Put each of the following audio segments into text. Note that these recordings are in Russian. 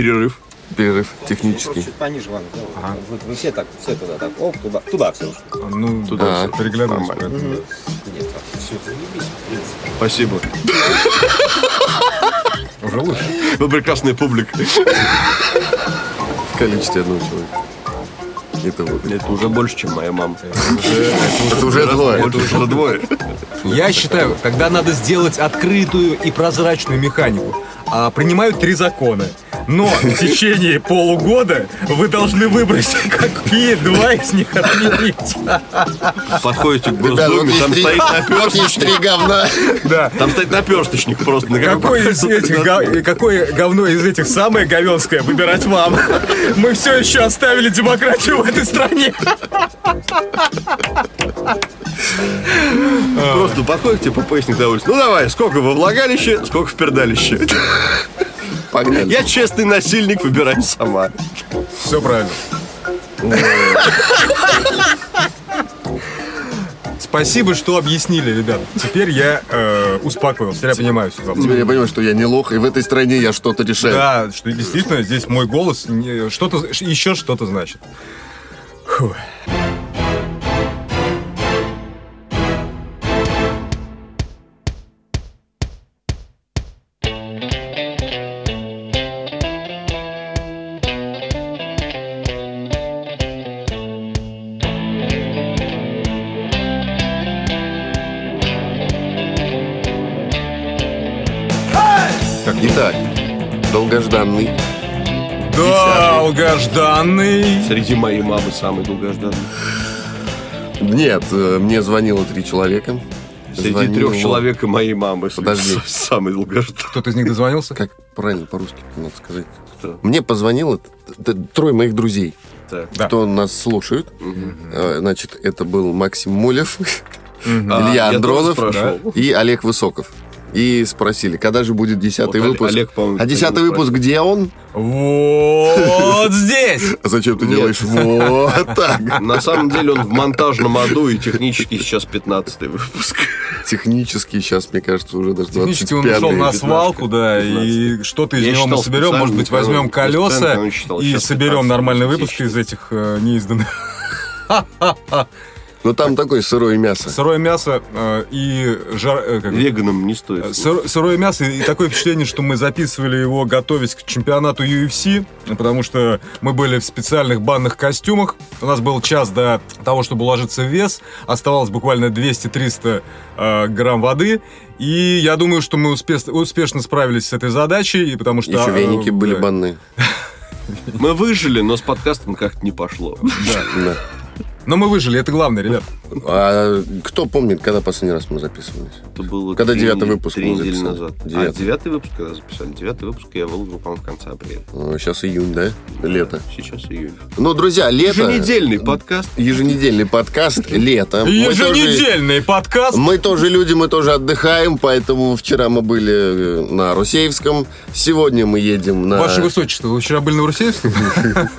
Перерыв. Перерыв технический. Чуть пониже, ладно. да. Вы, вы все так, все туда, так, оп, туда, туда все. Ну, Туда А, всё. переглядываюсь. Нормально. поэтому. Нет, все, заебись, в принципе. Спасибо. Уже лучше. Вы прекрасная публика. В количестве одного человека. Это, вот- Это уже больше, чем моя мама. это уже двое. Это уже двое. Я считаю, когда надо сделать открытую и прозрачную механику, а, принимают три закона. Но в течение полугода вы должны выбрать, какие два из них отменить. Подходите к Госдуме, там стоит наперсточник. говна. Да. Там стоит наперсточник просто. на Какое из этих, га- какое говно из этих самое говенское выбирать вам? Мы все еще оставили демократию в этой стране. Просто подходите по поясник довольствия. Ну давай, сколько во влагалище, сколько в пердалище. Погнали. Я честный насильник, выбираю сама. Все правильно. Спасибо, что объяснили, ребят. Теперь я э, успокоился. Теперь я понимаю ситуацию. Теперь я понимаю, что я не лох, и в этой стране я что-то решаю. Да, что действительно здесь мой голос не- что-то еще что-то значит. Фу. Долгожданный. Среди моей мамы самый долгожданный. Нет, э, мне звонило три человека. Среди Звонил- трех человек и моей мамы. Подожди. Самый долгожданный. Кто-то из них дозвонился? Как правильно по-русски надо сказать? Кто? Мне позвонило трое моих друзей, Так. Да. кто нас слушают. Э, Значит, это был Максим Мулев, А, Илья тоже Андронов и Олег Высоков. И спросили, когда же будет десятый Вот выпуск? Олег, по-моему, а десятый выпуск где он? Вот здесь. А зачем ты делаешь вот так? На самом деле он в монтажном аду и технически сейчас 15 выпуск. Технически сейчас, мне кажется, уже даже Технически он 25-й. ушел на 15, свалку, да, и 15. что-то из него мы соберем. Может быть, возьмем колеса и соберем 15 нормальный выпуск из этих э, неизданных. Ну там такое сырое мясо. Сырое мясо э, и жар... э, как- Веганам не стоит. Э, сыр- сырое мясо и такое впечатление, что мы записывали его, готовясь к чемпионату UFC, потому что мы были в специальных банных костюмах. У нас был час до того, чтобы уложиться в вес. Оставалось буквально 200-300 э, грамм воды. И я думаю, что мы успеш- успешно справились с этой задачей, потому что... Еще э, веники были да. банные. Мы выжили, но с подкастом как-то не пошло. Да. Но мы выжили, это главное, ребят. А кто помнит, когда последний раз мы записывались? Это было Когда три девятый выпуск Три мы недели записали. назад. А Девятый. девятый выпуск когда записали? Девятый выпуск я выложил, по-моему, в конце апреля. Сейчас июнь, да? Лето. Сейчас июль. Ну, друзья, лето. Еженедельный подкаст. Еженедельный подкаст лето. Еженедельный подкаст. Мы тоже люди, мы тоже отдыхаем, поэтому вчера мы были э, на Русеевском, сегодня мы едем на... Ваше Высочество, вы вчера были на Русеевском?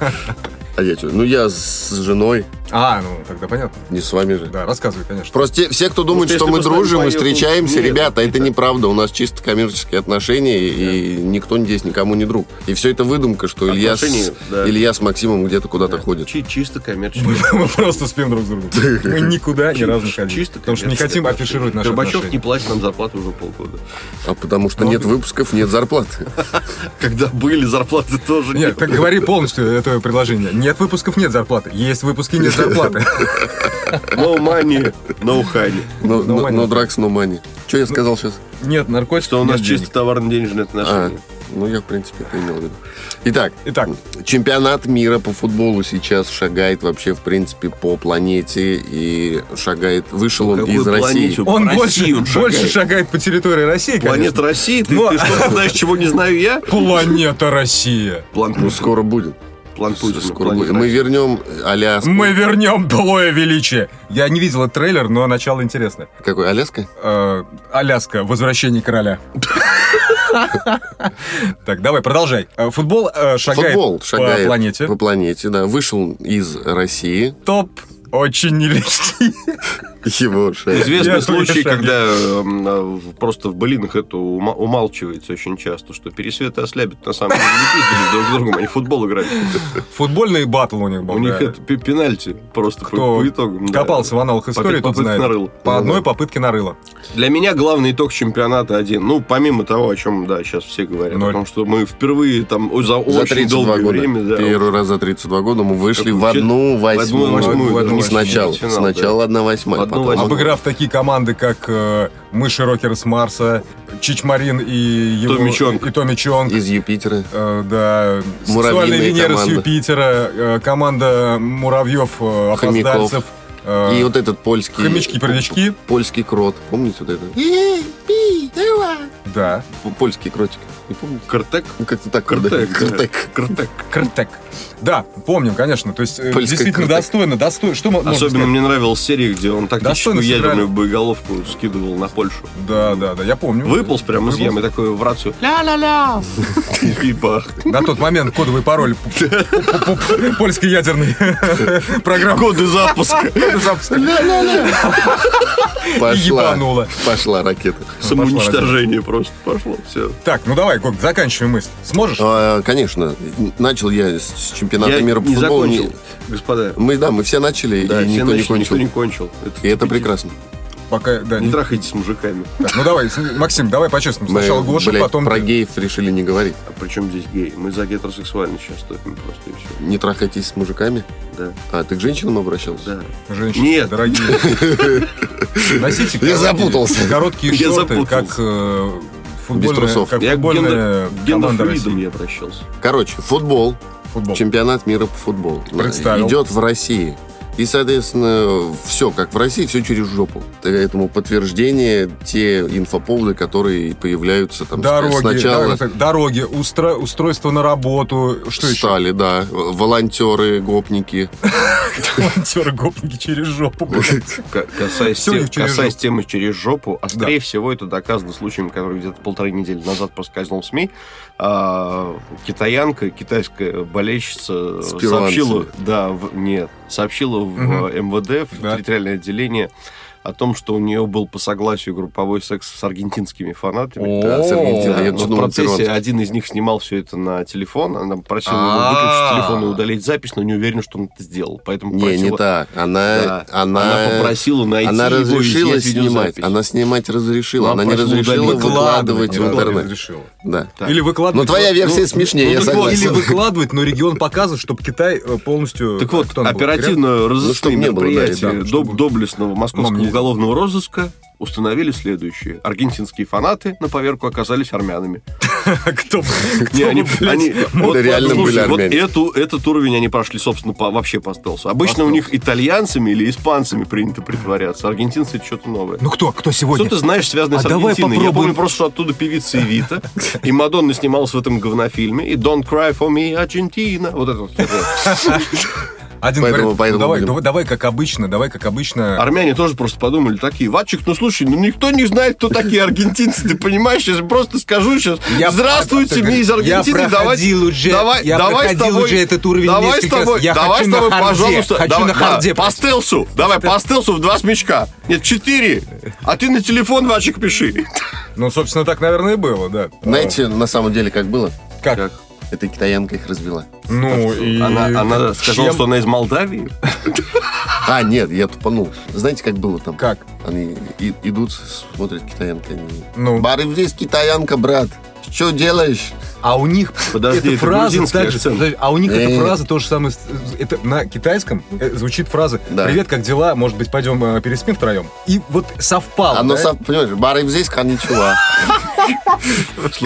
А я что? Ну, я с женой, А, ну тогда понятно. не с вами же. Да, рассказывай, конечно. Просто те- все, кто думает, если что мы дружим и поехал- встречаемся, Нет, ребята, это неправда. У нас чисто коммерческие отношения, и никто здесь никому не друг. И все это выдумка, что Илья с, Отношения, да. Илья с Максимом где-то куда-то ходят. Чи- Чисто коммерческий. Мы просто спим друг с другом. Мы никуда ни разу не ходили. Чисто Потому что не коммерческие хотим афишировать наши Горбачев не платит нам зарплату уже полгода. А потому что нет выпусков, нет зарплаты. Когда были, зарплаты тоже Нет, так говори полностью это предложение. Нет выпусков, нет зарплаты. Есть выпуски, нет зарплаты. No money, no honey. Но, No money. но дракс, но мани. Что я сказал сейчас? Нет наркотиков, Что у нас чисто товарно-денежные А, отношения. ну я, в принципе, это имел в виду. Итак, Итак, чемпионат мира по футболу сейчас шагает вообще, в принципе, по планете и шагает, вышел он из России. он больше, он больше шагает. шагает по территории России, Планета. России? Ты, Но- ты что знаешь, чего не знаю я? Планета Россия. План Ну, скоро будет. План Путина. Скоро планета будет. Мы вернем Аляску. Мы вернем былое величие. Я не видел этот трейлер, но начало интересное. Какой, Аляска? Э, Аляска. Возвращение короля. Так, давай, продолжай. Э, Футбол э, шагает Футбол шагает по планете. по планете, да. Вышел из России. Топ очень нелегкий. Его. Известный Я случай, когда э, в- просто в былинах это ума- умалчивается очень часто, что пересветы ослябят на самом деле не пиздились друг с другом, они в футбол играли. Футбольный батл у них был. У них это пе- пенальти просто по- Кто по итогам. да. Копался в аналах По истории, тот знает. нарыл. По одной Да. попытке нарыла. Для меня главный итог чемпионата один. Ну, помимо того, о чем, да, сейчас все говорят. Ноль. О том, что мы впервые там за, За очень 32 долгое года. время... Да, Первый раз за 32 года мы вышли в одну восьмую. восьмую, в одну Не сначала. четвертьфинал, Сначала одна восьмая. Обыграв такие команды, как э, Мыши Рокеры с Марса, Чичмарин и его... Томми Чонг. И Томми Чонг. из Юпитера. Э, да, сексуальные Венеры с команда. Юпитера, э, команда муравьев, э, Хомяков. опоздальцев, э, И вот этот польский... хомячки-паровички. Польский крот. Помните вот это? Да, Польский кротик. Не помните? Картек? Ну, как-то так. Картек. Картек. Картек. Кртек. Да, помним, конечно. То есть, э, Польская действительно Кртек. достойно, достойно. Что можно Особенно сказать? мне нравилась серия, где он тактическую ядерную боеголовку скидывал на Польшу. Да, да, да, я помню. Выполз прямо из ямы такой в рацию. Ля-ля-ля. И бах. На тот момент кодовый пароль польской ядерной программы. Годы запуска. Пошла. ебануло. Пошла ракета. Самоуничтожение просто пошло. Все. Так, ну давай, Гог, заканчиваем мысль. Сможешь? А, Конечно. Начал я с чемпионата Я мира по не футболу. закончил, Не- господа. Мы, да, мы все начали, Да, и все никто не начали, кончил. никто не кончил. И это прекрасно. Пока, да, Не не- трахайтесь с мужиками. так, ну давай, Максим, давай по-честному. Сначала Гоша, блядь, потом... про геев решили не говорить. А при чем здесь гей? Мы за гетеросексуальность сейчас топим просто и все. Не трахайтесь с мужиками. Да, А, ты к женщинам обращался? да. Женщины, Нет. дорогие. Носите Я запутался. Короткие шорты, как футбольная, трусов. как Я гендер, команда гендер-фридом России. я обращался. Короче, футбол. Футбол. Чемпионат мира по футболу. Представил. Идет в России. И, соответственно, все как в России, все через жопу. Поэтому подтверждение, те инфоповоды, которые появляются там Дороги, сначала да, дороги, устро- устройство на работу, что еще? стали, да, волонтеры, гопники. Волонтеры, гопники через жопу. Касаясь, темы через жопу, а скорее всего это доказано случаем, который где-то полторы недели назад проскользнул в СМИ. А, китаянка, китайская болельщица перуанцами. сообщила, да, нет, сообщила в э, МВД, в Да. территориальное отделение, о том, что у нее был по согласию групповой секс с аргентинскими фанатами. Да, с что в процессе один из них снимал все это на телефон. Она просила его выключить телефон и удалить запись, но не уверена, что он это сделал. Поэтому Не, просила- не так. Она, она, Она попросила найти она разрешила снимать. Она снимать разрешила. Ну, Она не разрешила выкладывать в не интернет. Да. Или выкладывать... Но твоя версия ну, смешнее, ну, я согласен. Или выкладывать, но регион показывает, чтобы Китай э, полностью... Так вот, оперативно да, мероприятия доблестного московского уголовного розыска установили следующее. Аргентинские фанаты на поверку оказались армянами. Кто? Не, они, они- вот, реально были вот армяне. эту, этот уровень они прошли, собственно, по- вообще по стелсу. Обычно у них итальянцами или испанцами принято притворяться. Аргентинцы это что-то новое. Ну кто? Кто Что сегодня? ты знаешь, связанное А с Аргентиной? Я помню просто, что оттуда певица Эвита, и Мадонна снималась в этом говнофильме, и Don't Cry For Me, Argentina. Вот это вот. Один Поэтому- говорит, поэтому ну, давай, будем. давай, давай как обычно, давай как обычно. Армяне тоже просто подумали такие, Вачик, ну слушай, ну никто не знает, кто такие аргентинцы, ты понимаешь? Сейчас просто скажу сейчас, Я- здравствуйте, мы из говоришь, я Аргентины, давай, уже- давай, я давай с тобой, уже этот уровень давай с тобой, Я давай хочу с тобой, на харде, пожалуйста, хочу давай, на да, харде по стелсу, давай, по стелсу в два смычка, нет, четыре, а ты на телефон, Ватчик, пиши. Ну, собственно, так, наверное, и было, да. Знаете, на самом деле, как было? Как? Как? Эта китаянка их развела. Ну, и... Она, она сказала, чем- что она из Молдавии. А, нет, я тупанул. Знаете, как было там? Как? Они и- идут, смотрят китаянка. Они... Ну, Бары здесь китаянка, брат. Что делаешь? А у них Подожди, эта это фраза также, акцент. а у них эта Не-не-не. фраза то же самое, это на китайском э, звучит фраза Да. «Привет, как дела? Может быть, пойдем э, переспим втроем?» И вот совпало, Оно, да? сам, понимаешь, бары здесь, коничуа.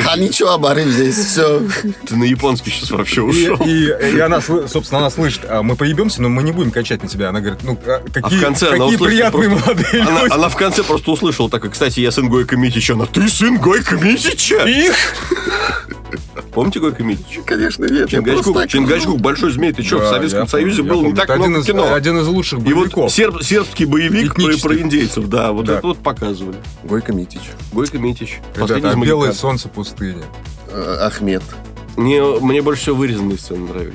Коничуа, бары здесь, все. Ты на японский сейчас вообще ушел. и- и она, собственно, она слышит, а мы поебемся, но мы не будем качать на тебя. Она говорит, ну, а какие, в конце она какие услышала приятные просто- молодые Она, люди. она в конце просто услышала так, кстати, я сын Гойка Митича. Она, ты сын Гойка Митича? Их! Помните Гойка Митича? Конечно, нет. я Чингачгук, так- Чингачгук, большой змей, ты что, в Да, Советском я Союзе помню, было я не так один много из, кино. Один из лучших И вот боевиков. серб- сербский боевик про, про индейцев, да, вот Да. это вот показывали. Гойко Митич. Гойка Митич. Последний Ребята, а белое солнце пустыни. Э, Ахмед. Мне, мне больше всего вырезанные сцены нравились.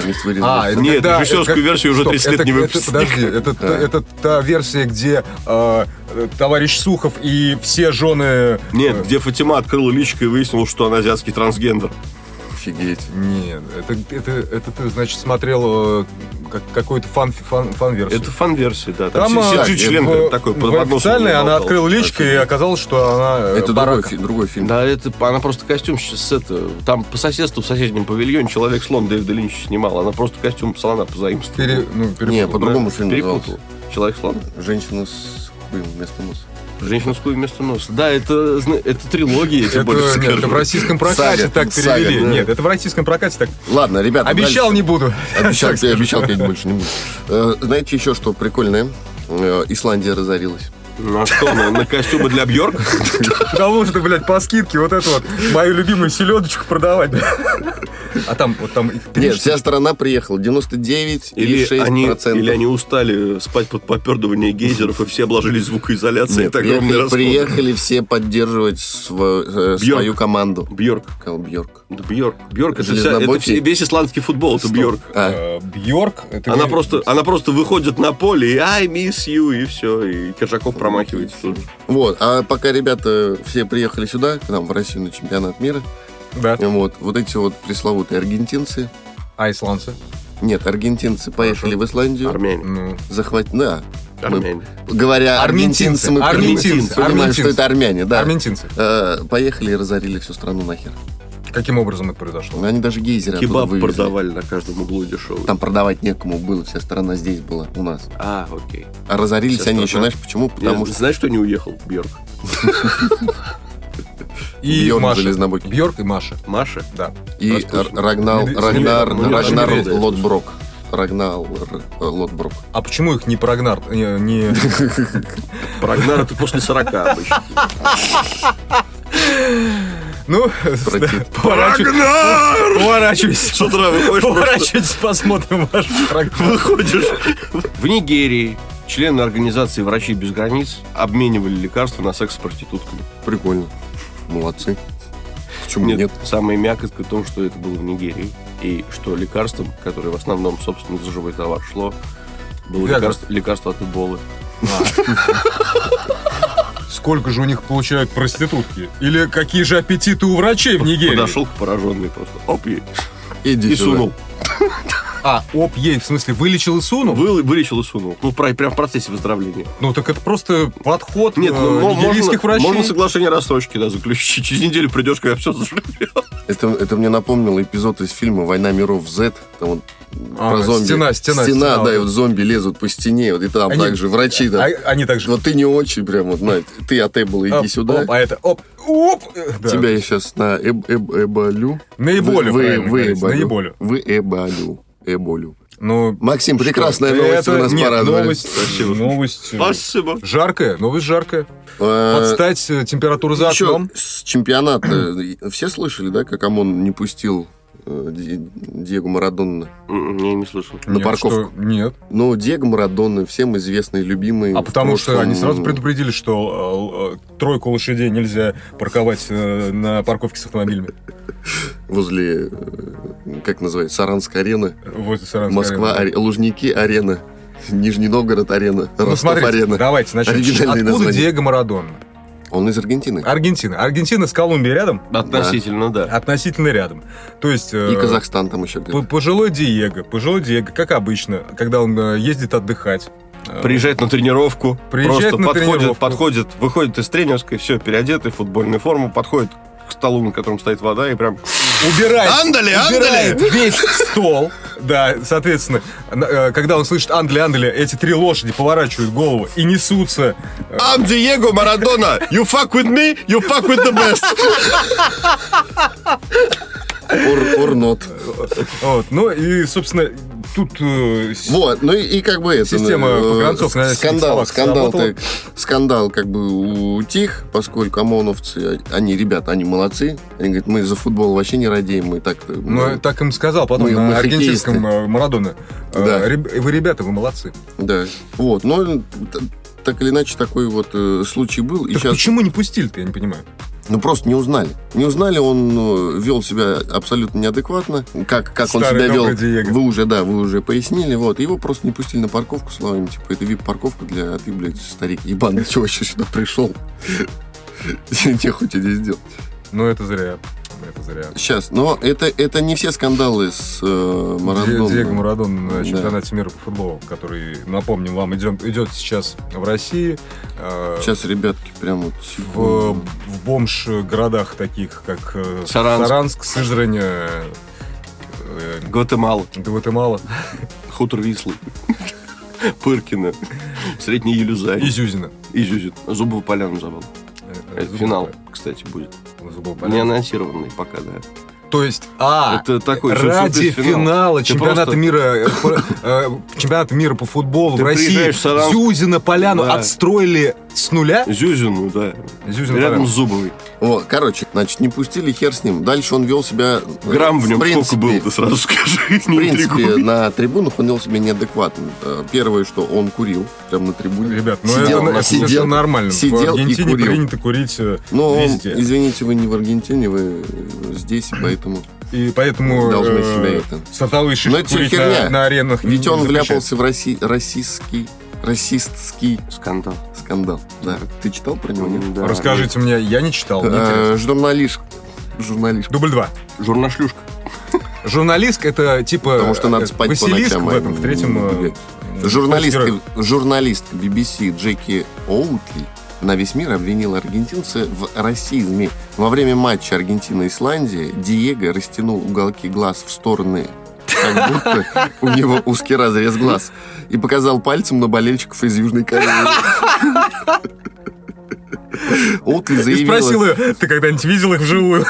Там есть вырезанный А, это Нет, когда- режиссерскую это- версию уже стоп, 30 лет это- не это- выпустили. Подожди, это, А. это та версия, где э, товарищ Сухов и все жены... Нет, э, где Фатима открыла личико и выяснила, что она азиатский трансгендер. Офигеть. Нет, это, это, это ты, значит, смотрел э, как, какой-то фан, фан, фан-версию. Это фан-версия, да. Там, Там, а, CG член в- такой в под официальной она болтал. открыла личико, и оказалось, что она э, Это другой, фи- другой фильм. Да, это она просто костюм сейчас это. Там по соседству в соседнем павильоне человек слон Дэвида Линча снимал. Она просто костюм слона позаимствовала. Пере- ну, перепутал. Не, по-другому фильм Перепутал. Человек слон. Женщина с хуем вместо носа. Хуем вместо носа. Да, это, это трилогия, я тебе Это, больше нет, это в российском прокате Сага, так сага, перевели. да. Нет, это в российском прокате так. Ладно, ребята, Обещал, дальше. не буду. Обещал, я обещал, я больше не буду. Э, Знаете еще что прикольное? Э, Исландия разорилась. Ну а что, на, на костюмы для Бьорк? Потому что, блядь, по скидке вот эту вот мою любимую селедочку продавать. А там, вот там их Нет, вся страна приехала. 99 Или и они, 6%. или они устали спать под попердывание гейзеров, и все обложились звукоизоляцией. Нет, это огромный приехали, расход. приехали все поддерживать сво- э, Бьорк. свою команду. Бьорк. Сказал Бьорк. Да Бьорк. Бьорк это, вся, это все- весь исландский футбол, это Бьорк. А, Э, Бьорк. это Она просто, она просто выходит на поле и I miss you, и все, и Киржаков промахивается тут. вот. А пока ребята все приехали сюда, к нам в Россию на чемпионат мира, Да. вот, вот эти вот пресловутые аргентинцы, А исландцы? нет, аргентинцы поехали в Исландию, Армяне. Ну, захватить, да, Армяне. говоря Арментинцы, арментинцы, мы арментинцы, понимаем, арментинцы. что это армяне, да. арментинцы. Э, Поехали и разорили всю страну нахер. Каким образом это произошло? Они даже гейзеры Кебаб вывезли. продавали на каждом углу дешевый. Там продавать некому было, вся страна здесь была, у нас. А, окей. А разорились Вся они страна. еще, знаешь, почему? Потому Я- что Знаешь, что не уехал? Бьорк. И Бьорн Маша. Железнобокий. Бьорк и Маша. Маша? Да. и Рагнал, Рагнар, Рагнар Лотброк. Рагнал Лотброк. А почему их не прогнар? Не, не- Прогнар это после 40 обычно. Ну, поворачивайся. С утра выходишь, просто Поворачивайтесь, посмотрим ваш прогнар. выходишь. В Нигерии члены организации «Врачи без границ» обменивали лекарства на секс с проститутками. Прикольно. Молодцы. Почему Нет, нет? самая мякотка в том, что это было в Нигерии. И что лекарством, которое в основном, собственно, за живой товар шло, было лекарство, лекарство от эболы. Сколько же у них получают проститутки? Или какие же аппетиты у врачей в Нигерии? Подошел к пораженный просто. Оп, и, Иди и сюда. сунул. А, оп, ей, в смысле, вылечил и сунул? Вы, вылечил и сунул. Ну, про- прям в процессе выздоровления. Ну, так это просто подход Нет, э, ну, нигерийских можно, врачей. можно соглашение рассрочки, да, заключить. Через неделю придешь, когда все заживет. Это, это мне напомнило эпизод из фильма «Война миров Z». Там вот А, про зомби. стена, стена, Стена, стена. да, и вот зомби лезут по стене. Вот и там Они- также врачи, да. А- они также... Вот ты не очень прям, вот, знаете, ты от Эбола иди оп, сюда. оп, а это оп, оп. э, да. Тебя я сейчас на эб, эб, эболю. Наиболее Вы- вы говорится, эболю. наиболее. Вы эболю. Эболю. Ну, Максим, что, прекрасная новость это- вы нас нет, порадовали. новость, Спасибо. новость э, Спасибо. жаркая, новость жаркая. А, Подстать э, температуру за Еще окном. с чемпионата все слышали, да, как ОМОН не пустил э, Диего Марадонна? М, Я не слышал. на Нет, парковку. что- нет. Ну, Диего Марадонна, всем известный, любимый. А потому что прошлом- они сразу предупредили, что э, э, тройку лошадей нельзя парковать э, на парковке с автомобилями. Возле, э, как называется, Саранская арена, Возле Саранской Москва, арены. аре- Лужники арена, Нижний Новгород арена, Ну, Ростов смотрите, арена. давайте, значит, Оригинальные откуда названия. Диего Марадонна? Он из Аргентины. Аргентина. Аргентина с Колумбией рядом? Относительно, да. Относительно рядом. То есть... э, И Казахстан там еще где-то. Пожилой Диего, пожилой Диего, как обычно, когда он э, ездит отдыхать. э, Приезжает на тренировку, Приезжает просто на подходит, тренировку. подходит, выходит из тренерской, все, переодетый, в футбольную форму, подходит к столу, на котором стоит вода, и прям... убирает, Андали, убирает весь стол. Да, соответственно, э, когда он слышит Андали, Андали, эти три лошади поворачивают голову и несутся. I'm Diego Maradona! You fuck with me, you fuck with the best! Or, or not. Вот. Ну и, собственно, тут э, Вот, ну и, и как бы это... Система э, погранцов на скандал, скандал, сработала. скандал как бы утих, поскольку ОМОНовцы, они, ребята, они молодцы. Они говорят, мы за футбол вообще не радеем, мы так-то... ну, мы- я так им сказал потом Мы- на мы аргентинском э. Э, Да. Вы, ребята, вы молодцы. Да, вот, но т- так или иначе такой вот э, случай был. И Так сейчас почему не пустили-то, я не понимаю. Ну, просто не узнали. Не узнали, он э, вел себя абсолютно неадекватно. Как, как он себя вел, Диего. вы уже, да, вы уже пояснили. Вот. Его просто не пустили на парковку словами, типа, это вип-парковка для... А ты, блядь, старик ебаный, чего еще сюда пришел? Нехуй тебе здесь делать. Ну, это зря. Это зря. Сейчас, но это, это не все скандалы с э, Марадоной. Диего Марадон на Да. чемпионате мира по футболу, который, напомним вам, идем, идет сейчас в России. э, Сейчас, ребятки, прям вот... в, в бомж-городах таких, как э, Саранск. Саранск, Сызрань, э, э, Гватемала, Гватемала, Хутор Вислы, Пыркина, Средний Елюзай, Изюзина. Изюзин, Зубову поляну забыл. Э, финал, кстати, будет. Зубов Не анонсированный пока, да. То есть, а, Это такой ради финала чемпионата просто- мира, э, по- э, чемпионата мира по футболу Ты в России в Саранск. Зюзина Поляну Да. отстроили с нуля. Зюзину, да. Зюзина Рядом Поляну. с Зубовой. Вот, короче, значит, не пустили хер с ним. Дальше он вел себя... э, Грамм в нем сколько принципе, было, ты сразу скажи. В принципе, на трибунах он вел себя неадекватно. Первое, что он курил прямо на трибуне. Ребят, ну Сидел, это, это сидел, совершенно нормально. сидел в и Аргентине курил. принято курить Но, он, везде. извините, вы не в Аргентине, вы здесь, и поэтому И поэтому должны э, себя это... всё курить на, на аренах Ведь не он вляпался в расси... расистский, расистский Скандал. скандал. Да. Ты читал про него, нет? Да. Расскажите мне, я не читал, Э. Журналист. Журналист. Дубль два. Журнашлюшка. Журналистка это типа Потому что надо э, спать по ночам, в этом, а в третьем. гулять. э, Журналистка, журналистка BBC Джеки Оутли на весь мир обвинила аргентинца в расизме. Во время матча Аргентина-Исландия Диего растянул уголки глаз в стороны, как будто у него узкий разрез глаз, и показал пальцем на болельщиков из Южной Кореи. Оутли И заявила... спросил ее, ты когда-нибудь видел их вживую?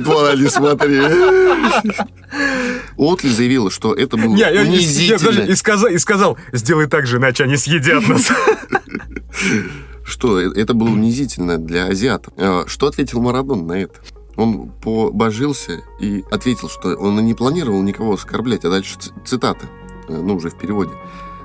Два, не смотри. Оутли заявила, что это было Не, я унизительно. подожди, и сказал, и сказал, сделай так же, иначе они съедят нас. Что это было унизительно для азиатов. Э, Что ответил Марадон на это? Он побожился и ответил, что он и не планировал никого оскорблять, а дальше цитата, э, ну уже в переводе.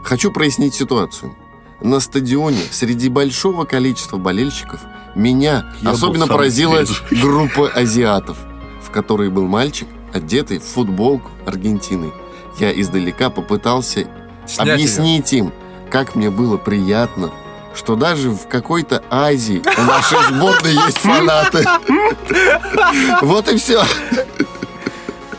«Хочу прояснить ситуацию. На стадионе среди большого количества болельщиков меня Я особенно поразила свежий. группа азиатов, в которой был мальчик, одетый в футболку Аргентины. Я издалека попытался Снять объяснить им, как мне было приятно, что даже в какой-то Азии у нашей сборной есть фанаты. Вот и все.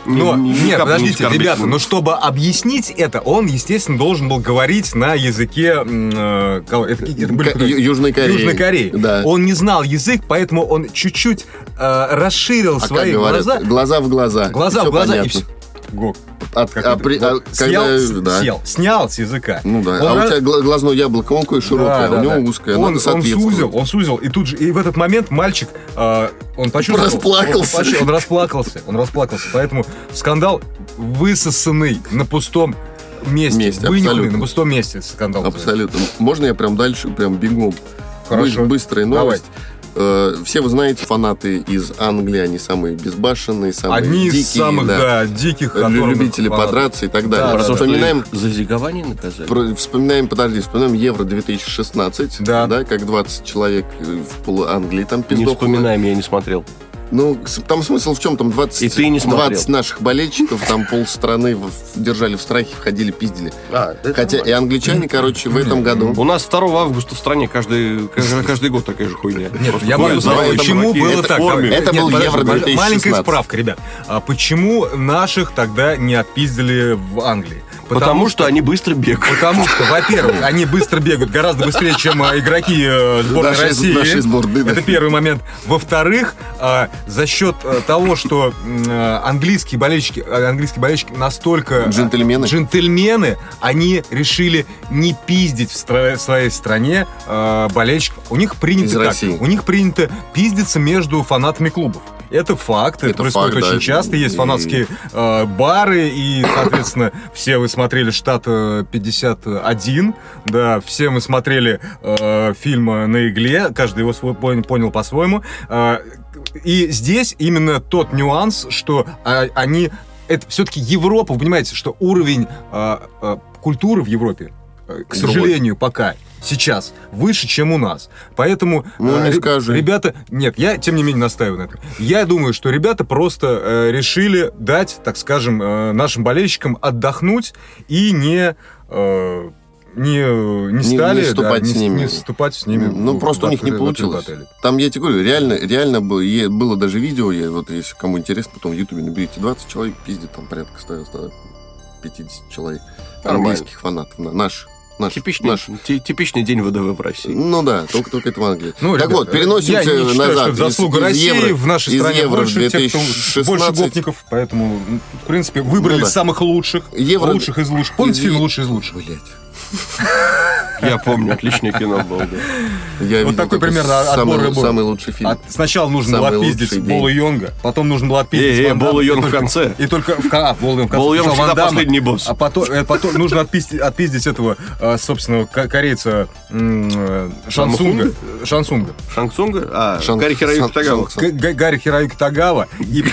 Но, Не- не- не нет, подождите, ребята, но чтобы объяснить это, он, естественно, должен был говорить на языке... э, кого- это- это были кто? Южной Кореи. Южной Кореи. Да. Он не знал язык, поэтому он чуть-чуть э, расширил А как свои говорят, глаза. глаза в глаза. Глаза в глаза и понятно. все. Гок, От- а это? при- а Вот когда- съел, да. съел, снял с языка. Ну да. Он а раз- у тебя гла- глазное яблоко, он какое широкое, Да, а у да, него да. узкое. Он, он сузил, он сузил, и тут же, и в этот момент мальчик, э, он почувствовал... Расплакался. Он, он расплакался, он расплакался. Поэтому скандал высосанный на пустом месте, Месте, вынюханный абсолютно. на пустом месте скандал. Абсолютно. Можно я прям дальше, прям бегом? Хорошо. Бы- Быстрая новость. Э, Все вы знаете, фанаты из Англии, они самые безбашенные, самые Одни дикие. из самых, да, диких, Лю- которых любители фанаты. подраться и так Да, далее. да, Про то, что вспоминаем, их за зигование наказали. про- вспоминаем, подожди, вспоминаем Евро 2016, Да. как 20 человек э, в полу Англии там Не пиздохло. вспоминаем, я не смотрел. Ну, там смысл в чем? Там 20, И ты не смотрел. 20 наших болельщиков, там полстраны держали в страхе, ходили, пиздили. Хотя и англичане, короче, в этом году... У нас 2 августа в стране каждый, каждый, год такая же хуйня. Нет, Просто я рулем, почему чуваки, было это в так. форме. Это был подожди, Евро подожди, 2016. Маленькая справка, ребят. А почему наших тогда не отпиздили в Англии? Потому что они быстро бегают. Потому что, во-первых, они быстро бегают гораздо быстрее, чем э, игроки э, сборной России. Это первый момент. Во-вторых, э, за счет э, того, что э, английские болельщики, э, английские болельщики настолько Джентльмены. джентльмены, они решили не пиздить в стра- своей стране болельщиков. У них принято Из как? России. У них принято пиздиться между фанатами клубов. Это факт, это, происходит факт, очень да. часто. Есть фанатские э, бары, и, соответственно, все вы смотрели штат э, 51, да, все мы смотрели э, фильм э, на игле, каждый его свой пон- понял по-своему. Э, и здесь именно тот нюанс, что а, они это все-таки Европа, вы понимаете, что уровень э, э, культуры в Европе э, к сожалению, пока сейчас выше, чем у нас. Поэтому Ну, э, не скажи. ребята, нет, я тем не менее настаиваю на этом. Я думаю, что ребята просто э, решили дать, так скажем, э, нашим болельщикам отдохнуть и не э, не, не Не- стали не вступать да, с ними. не вступать с ними. Ну, в- просто в у них не в открытые получилось. Там, я тебе говорю, реально, реально было, было даже видео, я, вот если кому интересно, потом в Ютубе наберите 20 человек, пиздит, там порядка ставил, ставил 50 человек. Нормально. Английских фанатов, на- наш. Типичный, наш. ти- типичный день ВДВ в России. Ну да, только, только это в Англии. Ну, так ребят, вот, переносимся я не считаю, назад. что заслуга из, из России евро, в нашей из стране евро больше тех, кто 2016. больше гопников, поэтому, м, в принципе, выбрали Ну да. самых лучших, Евро- лучших из лучших. Помните из- фильм «Лучший из лучших»? Блять. Я помню, отличное кино было, да. Я Вот такой примерно самый, отбор бой. самый лучший фильм. Сначала нужно Самый было отпиздить Бола день. Йонга, потом нужно было отпиздить Э, э, Бола и Йонг в конце. И только в, а, Бола Йонг в конце. Бола Йонг всегда Дамма, последний босс. А потом, э, потом нужно отпиздить, отпиздить этого э, собственного ко- корейца э, Шансунга. Шансунга. Шанг-Цунга? А, Гарри Хироюки Тагава. Гарри Хироюки Тагава и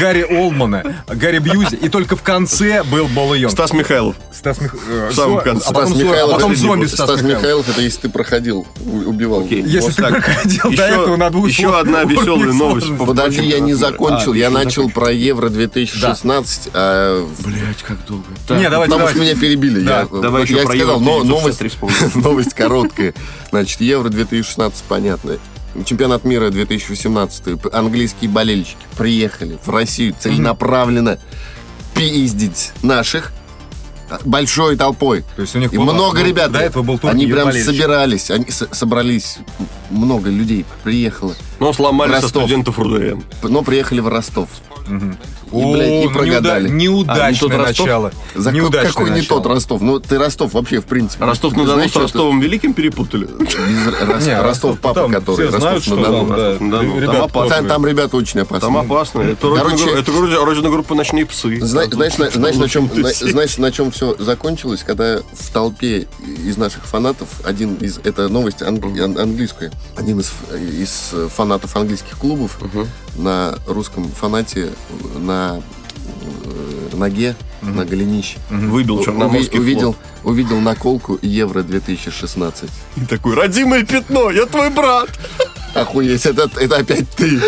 Гарри Олмана, Гарри Бьюзи, и только в конце был Бола Йонг. Стас Михайлов. Стас Мих- э, В самом конце. А потом, Зо- а Михайлов, потом это зомби Стас, Стас Михайлов. Михайлов, это если ты проходил, убивал. Окей. Если Вот ты так. проходил Еще- до этого на двух еще слов- одна веселая новость Подожди, я не А, закончил. ты я начал про Евро 2016. а, Блять, как долго. Не, давайте, потому что меня перебили. Да, я, давай еще я про сказал, Евро но 1963 новость, новость короткая. Значит, Евро 2016, понятно. Чемпионат мира 2018. Английские болельщики приехали в Россию целенаправленно пиздить наших большой толпой. То есть у них И было- много ну, ребят. До этого был Они прям собирались, они с- собрались, много людей приехало. Но сломали со Ростов. студентов РУДН. Но приехали в Ростов. Мгм. И, блядь, и О, ну, прогадали. А, неуда- не Неудачное тот Ростов? начало. За Неудачное какой не начало. тот Ростов? Ну, ты Ростов вообще, в принципе. Ростов на Дону с Ростовом Великим перепутали. Не, Ростов, папа, который. все знают, Ростов что на Дону. там, ребята очень опасные. Там опасно. Это родина, группы «Ночные псы». Знаешь, на, знаешь, на чем, все закончилось, когда в толпе из наших фанатов один из это новость анг- ан- английская, один из, из фанатов английских клубов на русском фанате на э, ноге, на голенище Выбил Черноморский уви- увидел, флот. увидел наколку Евро 2016. И такой, родимое пятно, я твой брат. Охуеть, это, это опять ты.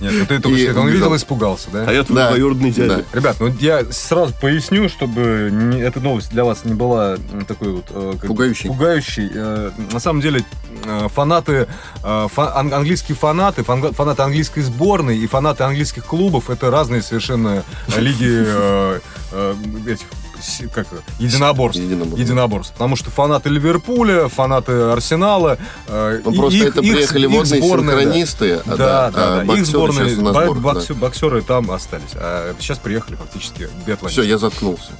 Нет, ну только И это он видел и испугался, да? А я твой Да. двоюродный дядя. Да. Ребят, ну я сразу поясню, чтобы не- эта новость для вас не была такой вот э, как- Пугающей. пугающей. Э, На самом деле э, фанаты, э, фа- ан- английские фанаты, фан- фанаты английской сборной и фанаты английских клубов это разные совершенно э, лиги э, э, этих как единоборств. Единоборств. Единоборств. Потому что фанаты Ливерпуля, фанаты Арсенала. э, Ну, просто их- это приехали их водные сборная, да. синхронисты, а, Да, да, да, а да. Их боксеры сборные, сейчас на бо- сборах, да. боксеры там остались. А сейчас приехали фактически биатлонисты. Все, я заткнулся.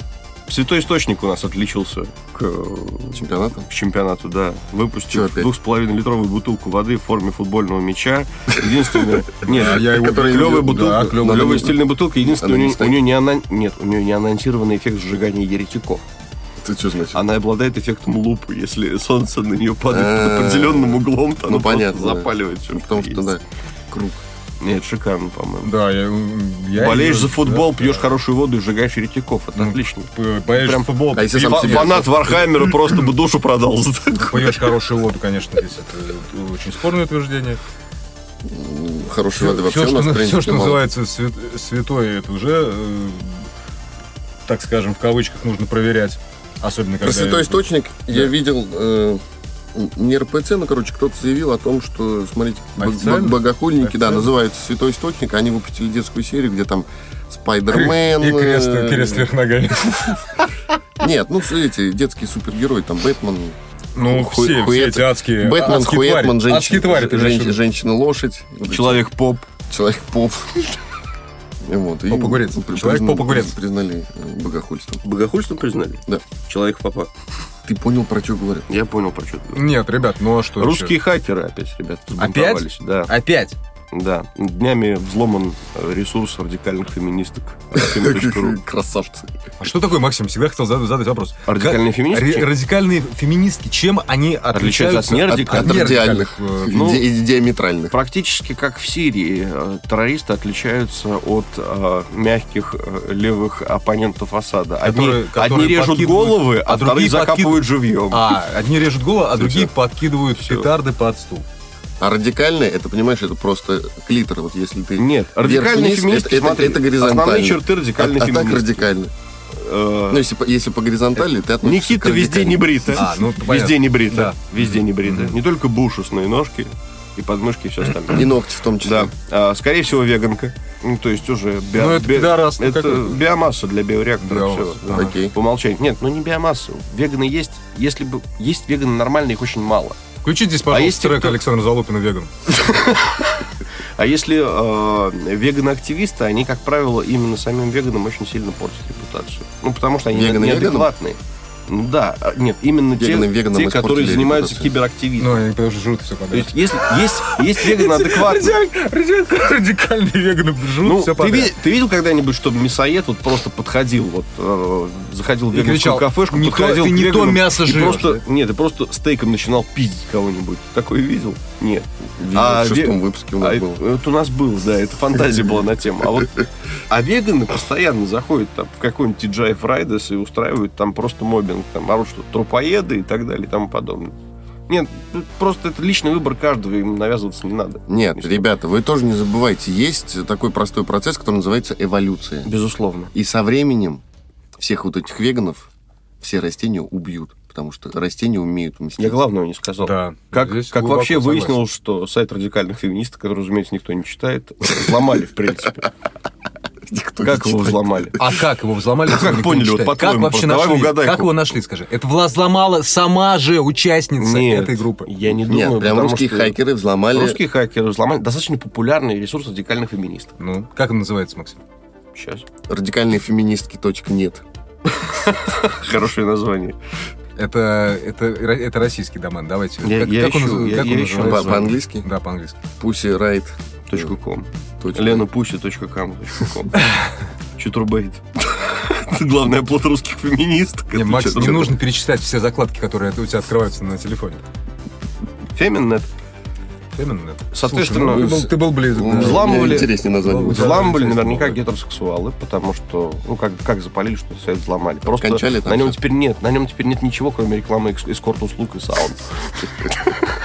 Святой источник у нас отличился к, э, Чемпионатом? к чемпионату, да. Выпустил двух с половиной литровую бутылку воды в форме футбольного мяча. Единственное... Нет, А клевая бутылка, клевая стильная бутылка. Единственное, у Она не нее, не ана- нет, у нее не анонсированный эффект сжигания еретиков. Ты что значит? Она обладает эффектом лупы. Если солнце на нее падает под А, определенным углом, то ну, оно понятно, просто запаливает все, Ну, Потому что, да, круг. Нет, шикарно, по-моему. Да, я, я Болеешь её- за футбол, да, пьешь да. хорошую воду и сжигаешь еретиков. Это Ну, отлично. Болеешь Прям- за футбол, А если сам Фа- себе- Фанат Вархаммера просто бы душу продал за такое. пьешь хорошую воду, конечно, здесь это очень спорное утверждение. Хорошей воды вообще все, у нас, что, в принципе, всё, что мало. называется свят- святое, это уже, э, так скажем, в кавычках нужно проверять. Особенно Про когда... святой источник я Да. видел э, не РПЦ, но, короче, кто-то заявил о том, что, смотрите, Официально? бог- богохульники, да, Официально? называются Святой Источник, они выпустили детскую серию, где там Спайдермен... И крест, э, крест вверх ногами. Нет, ну, эти детские супергерои, там Бэтмен, Ну, Ху- все, все эти адские, Бэтмен, адские твари. Твари, виду? женщина-лошадь. Человек-поп. Человек-поп. Вот, и Попугорец. при- Человек-попугорец. призна- Признали э, богохульством. Богохульство признали? Да. Человек-папа. Ты понял, про что говорю? Я понял, про что ты говоришь. Нет, ребят, ну а что Русские еще? хакеры опять, ребят, взбунтовались. Да. Опять? Да, днями взломан ресурс радикальных феминисток. Красавцы. А что такое, Максим? Всегда хотел зад- задать вопрос. Радикальные Ка- феминистки? радикальные феминистки, чем они Отличаются отличаются от нерадикальных? От радиальных. э, Ну, диаметральных. Практически как в Сирии, э, террористы отличаются от э, мягких левых оппонентов Асада. Одни, режут головы, а а, другие закапывают живьем. А, одни режут голову, а другие подкидывают петарды под стул. А радикальные, это, понимаешь, это просто клитор. Вот если ты... Нет, радикальные вверх-вниз, феминистки, это, смотри, это горизонтально. основные черты радикальной а, а так феминистки. радикально. Э, Ну, если, по- если по горизонтали, ты относишься Никита к везде не брита. А, ну, везде не брита. Да. Везде не брита. Мгм. Не только бушусные ножки и подмышки и все остальное. И ногти в том числе. Да. А, скорее всего, веганка. Ну, то есть уже био- Ну, это би- пидорас, это биомасса для биореактора. Биомасса, ага. Окей. По умолчанию. Нет, ну не биомасса. Веганы есть. Если бы есть веганы нормальные, их очень мало. Включите здесь, А пожалуйста, есть те, трек кто- Александра Залупина «Веган». А если э, веганы-активисты, они, как правило, именно самим веганам очень сильно портят репутацию. Ну, потому что они Веганы неадекватные. Ну да, а, нет, именно те, Веганы веганам те которые занимаются репутацию. кибераактивизмом. Ну, они потому что жрут все То подряд. есть, если есть, есть веганы адекватные. Радикальные веганы жрут Ну, все ты, подряд. ви- ты видел когда-нибудь, чтобы мясоед вот просто подходил, вот э, заходил в веганскую кричал, кафешку, «Не то- подходил ты к не то мясо жрешь, просто, Нет, ты просто стейком начинал пиздить кого-нибудь. Такое видел? Нет. Видел, А в шестом ве- выпуске у А нас это, был. это у нас был, да, это фантазия была на тему. А вот а веганы постоянно заходят там в какой-нибудь TGI Fridays и устраивают там просто мобинг, там орут, что трупоеды и так далее и тому подобное. Нет, просто это личный выбор каждого, им навязываться не надо. Нет, Если- ребята, вы тоже не забывайте, есть такой простой процесс, который называется эволюция. Безусловно. И со временем всех вот этих веганов все растения убьют, потому что растения умеют мстить. Я главного не сказал. Да. Как, как вообще согласен. выяснилось, что сайт радикальных феминисток, который, разумеется, никто не читает, взломали, в принципе. Никто Как не его читает. взломали? А как его взломали? Как поняли, вот Как вообще нашли? угадай, Как его нашли, скажи? Это взломала сама же участница Нет, этой группы. я не Нет, думаю, прям потому русские что хакеры взломали. Русские хакеры взломали достаточно популярный ресурс радикальных феминисток. Ну, как он называется, Максим? Сейчас. Радикальные феминистки. Точка нет. Хорошее название. Это, это, это российский домен, давайте. Я- как, я как он, ищу, наз- я- как я он ищу. называется? По- по-английски? Да, по-английски. Pussy ленапуси.ком. Чутрубейт. Главный оплот русских феминисток. Не, Это Макс, не это нужно перечислять все закладки, которые у тебя открываются на телефоне. Феминнет. Именно. Соответственно, Слушай, ну, ты, был, ты был близок. Да. взламывали- Интереснее название. Взламывали наверняка было. гетеросексуалы, потому что, ну, как, как запалили, что сайт взломали. Просто Кончали на нем всё. теперь нет, на нем теперь нет ничего, кроме рекламы эскорт-услуг и саунд.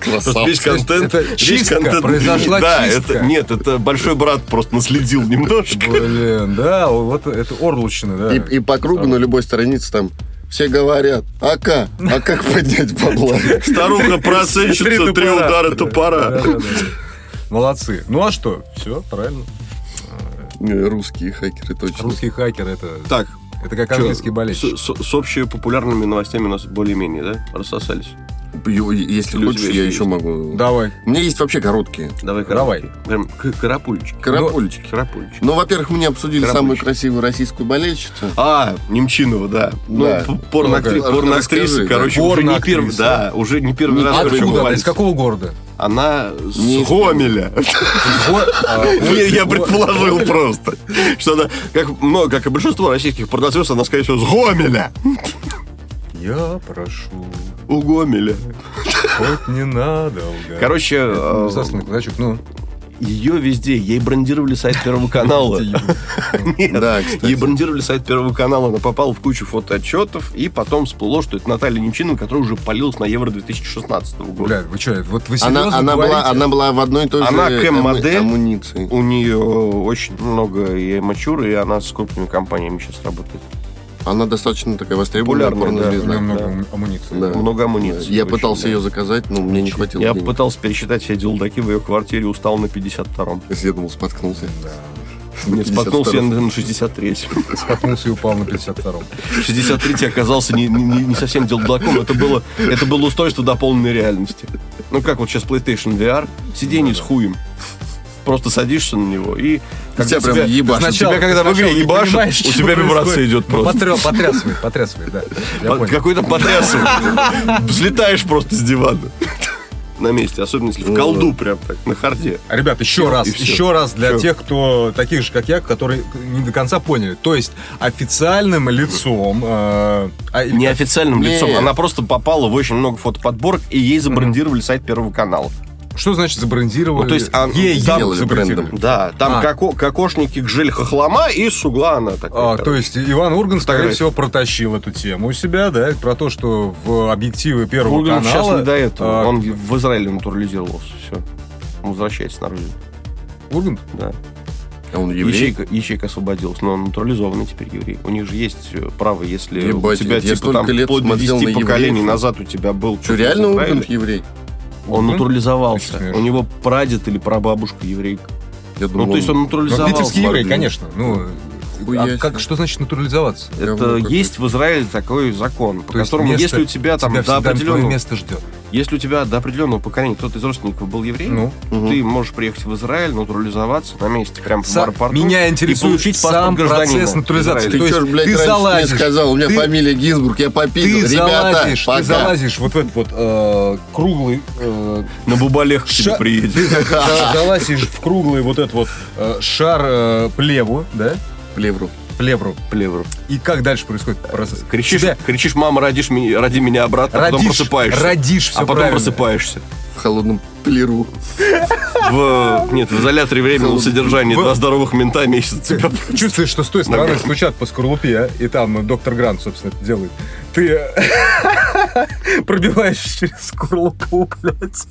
Красавцы. контент... Это весь чистка, контент- произошла да, чистка. это, нет, это большой брат просто наследил немножко. Блин, да, вот это Орлучина, да. И, и по кругу на любой странице там все говорят, а как? А как поднять бабла? Старуха процентщица, три удара топора. Да, да, да. Молодцы. Ну а что? Все, правильно. Русские хакеры, точно. Русский хакер это, Так, это как английский болельщик. с, с- с общепопулярными новостями у нас более-менее, да, рассосались? Если у хочешь, я еще еще могу. Давай. У меня есть вообще короткие. Давай, Давай. карапульки. Прям карапульчики. Карапульчики. Карапульчики. Ну, во-первых, мы не обсудили самую красивую российскую болельщицу. А, Немчинова, да. Ну, Да. Ну-ка, порноактриса, расскажи, да. короче, уже не первый, да, уже не первый Не- раз. Откуда? Из какого города? Она с Не из- Гомеля. А, Я предположил просто, что она, как, много, как и большинство российских порнозвезд, она, скорее всего, с Гомеля. Я прошу, У Гомеля. хоть не надо лгать. Короче, Ну, э, кулачок, ну. ее везде, ей брендировали сайт Первого канала. Нет, Да. Ей брендировали сайт Первого канала, она попала в кучу фотоотчетов, и потом всплыло, что это Наталья Немчинова, которая уже полилась на Евро 2016 года. Бля, вы что, вот вы серьезно Она, она, была, говорите? она была в одной и той Она же кэм-модель. амуниции. У нее очень много и мачуры, и она с крупными компаниями сейчас работает. Она достаточно такая востребованная да. Порнозвезда. много да. ам- амуниции. Да. Много амуниции. Я очень, пытался да. ее заказать, но мне не хватило Я денег. пытался пересчитать все делдаки в ее квартире, устал на 52-м. Я думал, споткнулся. Да. Нет, 52-м. споткнулся я на 63-м. Споткнулся и упал на 52-м. 63-й оказался не, не- не- совсем делдаком, это было, это было устройство дополненной реальности. Ну, как вот сейчас PlayStation VR, сиденье с хуем. Просто садишься на него и... И тебя прям ебашит. Сначала- тебя когда в игре ебашит, у тебя вибрация идет Ну, просто. потря- Потрясывает, потрясывает, да. Какой-то потрясывает. Взлетаешь просто с дивана. на месте, особенно если в Ну, колду прям так, на харде. Ребят, еще раз, и еще раз для тех, кто таких же, как я, которые не до конца поняли. То есть официальным лицом... э, а, как? Неофициальным Не. лицом. Она просто попала в очень много фотоподборок, и ей забрендировали сайт Первого канала. Что значит забрендировали? Ну, то есть, а, Ей там- ей забрендировали. Да, там А. коко- кокошники Гжель Хохлома и с угла она такая. А, то есть Иван Ургант, скорее Фотографии. всего, протащил эту тему у себя, да, про то, что в объективы Первого Ургант сейчас канала... не до этого. а, Он в Израиле натурализировался. Все. Он возвращается на родину. Ургант? Да. А он еврей? Ячейка, ячейка освободилась, но он натурализованный теперь еврей. У них же есть э, право, если Ебать, у тебя я типа там лет вплоть до смотрел 10 на поколений евреев. назад у тебя был Что, реально Ургант еврей? Он натурализовался. У него прадед или прабабушка еврейка. Я Ну, думал, то есть он Ну, натурализовался. питерский еврей, конечно. Ну, а как, что значит натурализоваться? Это есть в Израиле такой закон, по которому, место- если у тебя там Тебя до определенного, место ждет. Если у тебя до определенного поколения кто-то из родственников был еврей, Ну, Мгм. ты можешь приехать в Израиль, натурализоваться на месте, прям в Са- аэропорту. меня и интересует получить паспорт сам гражданина процесс натурализации. Израиля. Ты ж, есть блядь, ты раньше залазишь, мне сказал? У меня ты- фамилия Гинзбург, я попиздил. ты Ребята, залазишь, пока. ты залазишь вот в этот вот э, круглый э, На бубалех к тебе приедет. Ты за- залазишь в круглый вот этот вот э, шар э, плеву, да? Плевру. Плевру. Плевру. И как дальше происходит процесс? Кричишь, Тебя кричишь, мама, родишь меня, роди меня обратно, а потом родишь, просыпаешься. родишь, все а потом правильно. просыпаешься. В холодном плеру. В, нет, в изоляторе временного содержания В- два здоровых мента месяц тебя Чувствуешь, что с той стороны стучат по скорлупе, а? и там доктор Грант, собственно, это делает. Ты пробиваешь через скорлупу, блядь,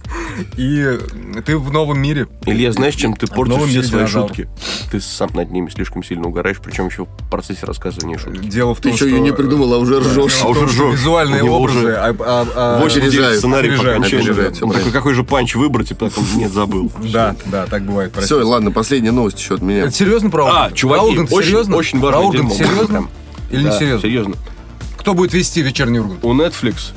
и ты в новом мире. Илья, знаешь, чем ты портишь все свои динозавров. шутки? Ты сам над ними слишком сильно угораешь, причем еще в процессе рассказывания шутки. Дело в Ты том, еще что... ее не придумал, а уже ржешь. А уже ржёшь. Визуальные образы... уже а- а- а- Опережают, сценарий опережают, такой, какой же панч выбрать, и потом, нет, забыл. Да, да, так бывает. Все, ладно, последняя новость еще от меня. Это серьезно про А, чуваки, очень, серьезно? очень Про дело. серьезно? Или не серьезно? Серьезно. Кто будет вести вечерний Ургант? У Netflix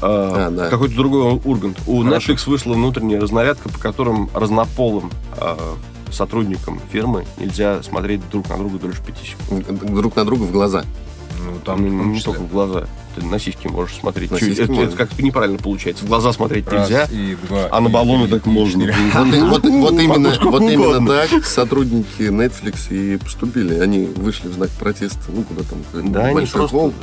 а, А, да. какой-то другой Ургант. У Хорошо. Netflix вышла внутренняя разнарядка, по которым разнополым а, сотрудникам фирмы нельзя смотреть друг на друга дольше пяти секунд. Друг на друга в глаза. Ну, Там там не, только в глаза. Ты на сиськи можешь смотреть. На сиськи это, можно. это как-то неправильно получается. В глаза смотреть Раз, нельзя, и два, а на и баллоны три, так и можно. Вот, и- вот, вот именно, вот именно так сотрудники Netflix и поступили. Они вышли в знак протеста. Ну, куда там? Да, они большой просто... холл.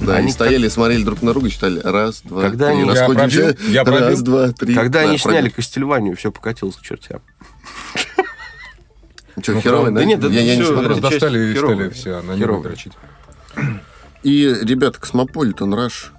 Да, они, они стояли, смотрели друг на друга, считали раз, два, Когда три, они- Я расходимся. пробил, я пробил. Раз, два, три. Когда Да, они пробил. сняли Кастельванию, все покатилось к чертям. Что, Ну, херовый, да? Да нет, я, не смотрел. достали и стали все на него дрочить. И, ребята, Cosmopolitan Russia.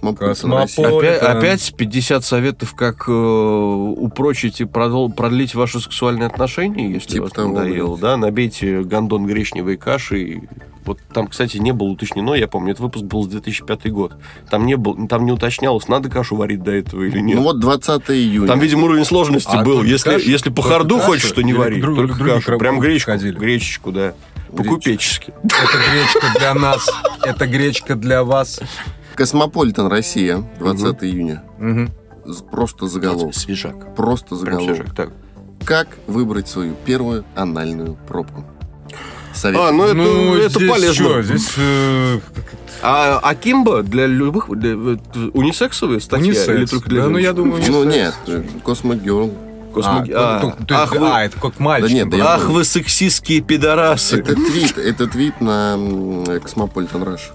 Опять, опять 50 советов, как э, упрочить и продол- продлить ваши сексуальные отношения, если Типа вам надоело. Да, набейте гондон гречневой каши. Вот там, кстати, не было уточнено, я помню, этот выпуск был с 2005 год. Там не, был, там не уточнялось, надо кашу варить до этого или нет. Ну вот 20 июня. Там, видимо, уровень сложности А был. только Если, кашу? если по Только харду хочешь, то не Или вари. друг- только другие кашу. Прям гречку. ходили? Гречечку, да. По-купечески. Это гречка для нас, это гречка для вас. Космополитен Россия, 20 июня. Мгм. З- Просто заголовок. Свежак. Просто Прям заголовок. свежак. Так. Как выбрать свою первую анальную пробку? Совет. А, ну это, Ну, это здесь полезно. чё, здесь э, А Акимбо для любых для, унисексовые статьи унисекс. или только для Да, ну я думаю, Ну унисекс. нет, CosmoGirl. Космо- А, а, то- то ах, вы, а, это как мальчик. Да нет, да ах вы сексистские пидорасы. Это твит, это твит на Cosmopolitan Russia.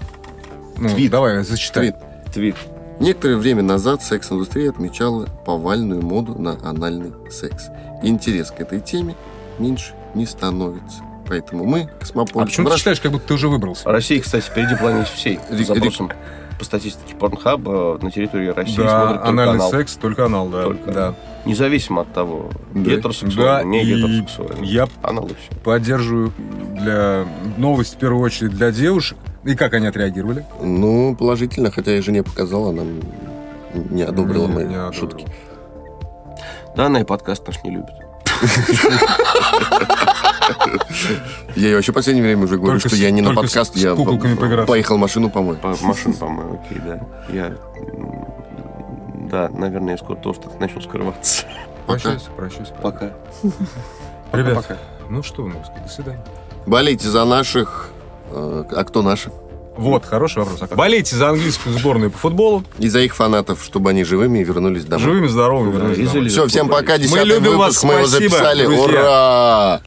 Ну, твит. давай, зачитай. Твит. Твит. Некоторое время назад секс-индустрия отмечала повальную моду на анальный секс. Интерес к этой теме меньше не становится. Поэтому мы, А Космополитен почему ты Russia, считаешь, как будто ты уже выбрался? Россия, кстати, впереди планете всей. Запросом по статистике Порнхаба на территории России Да, смотрят только анальный анал. секс, только анал, да. Только. да. Независимо от того, Да. гетеросексуально, Да, не гетеросексуально. я Анал и все. поддерживаю для новость в первую очередь для девушек. И как они отреагировали? ну, положительно, хотя я жене показала, она не одобрила Не- мои не одобрила. шутки. Да, она и подкаст наш не любит. Я ей вообще в последнее время уже говорю, что я не на подкаст, я поехал машину помыть. По машин, по-моему, окей, да. Я... Да, наверное, я скоро тоже начну скрываться. Прощайся, прощайся. Пока. Ребят, Пока. ну что сказать? До свидания. Болейте за наших... э, а кто наши? Вот, хороший вопрос. Болейте за английскую сборную по футболу. И за их фанатов, чтобы они живыми вернулись домой. Живыми, здоровыми. вернулись и домой. Все, всем пока. Десятый любим вас, выпуск мы его спасибо, записали. друзья. Ура!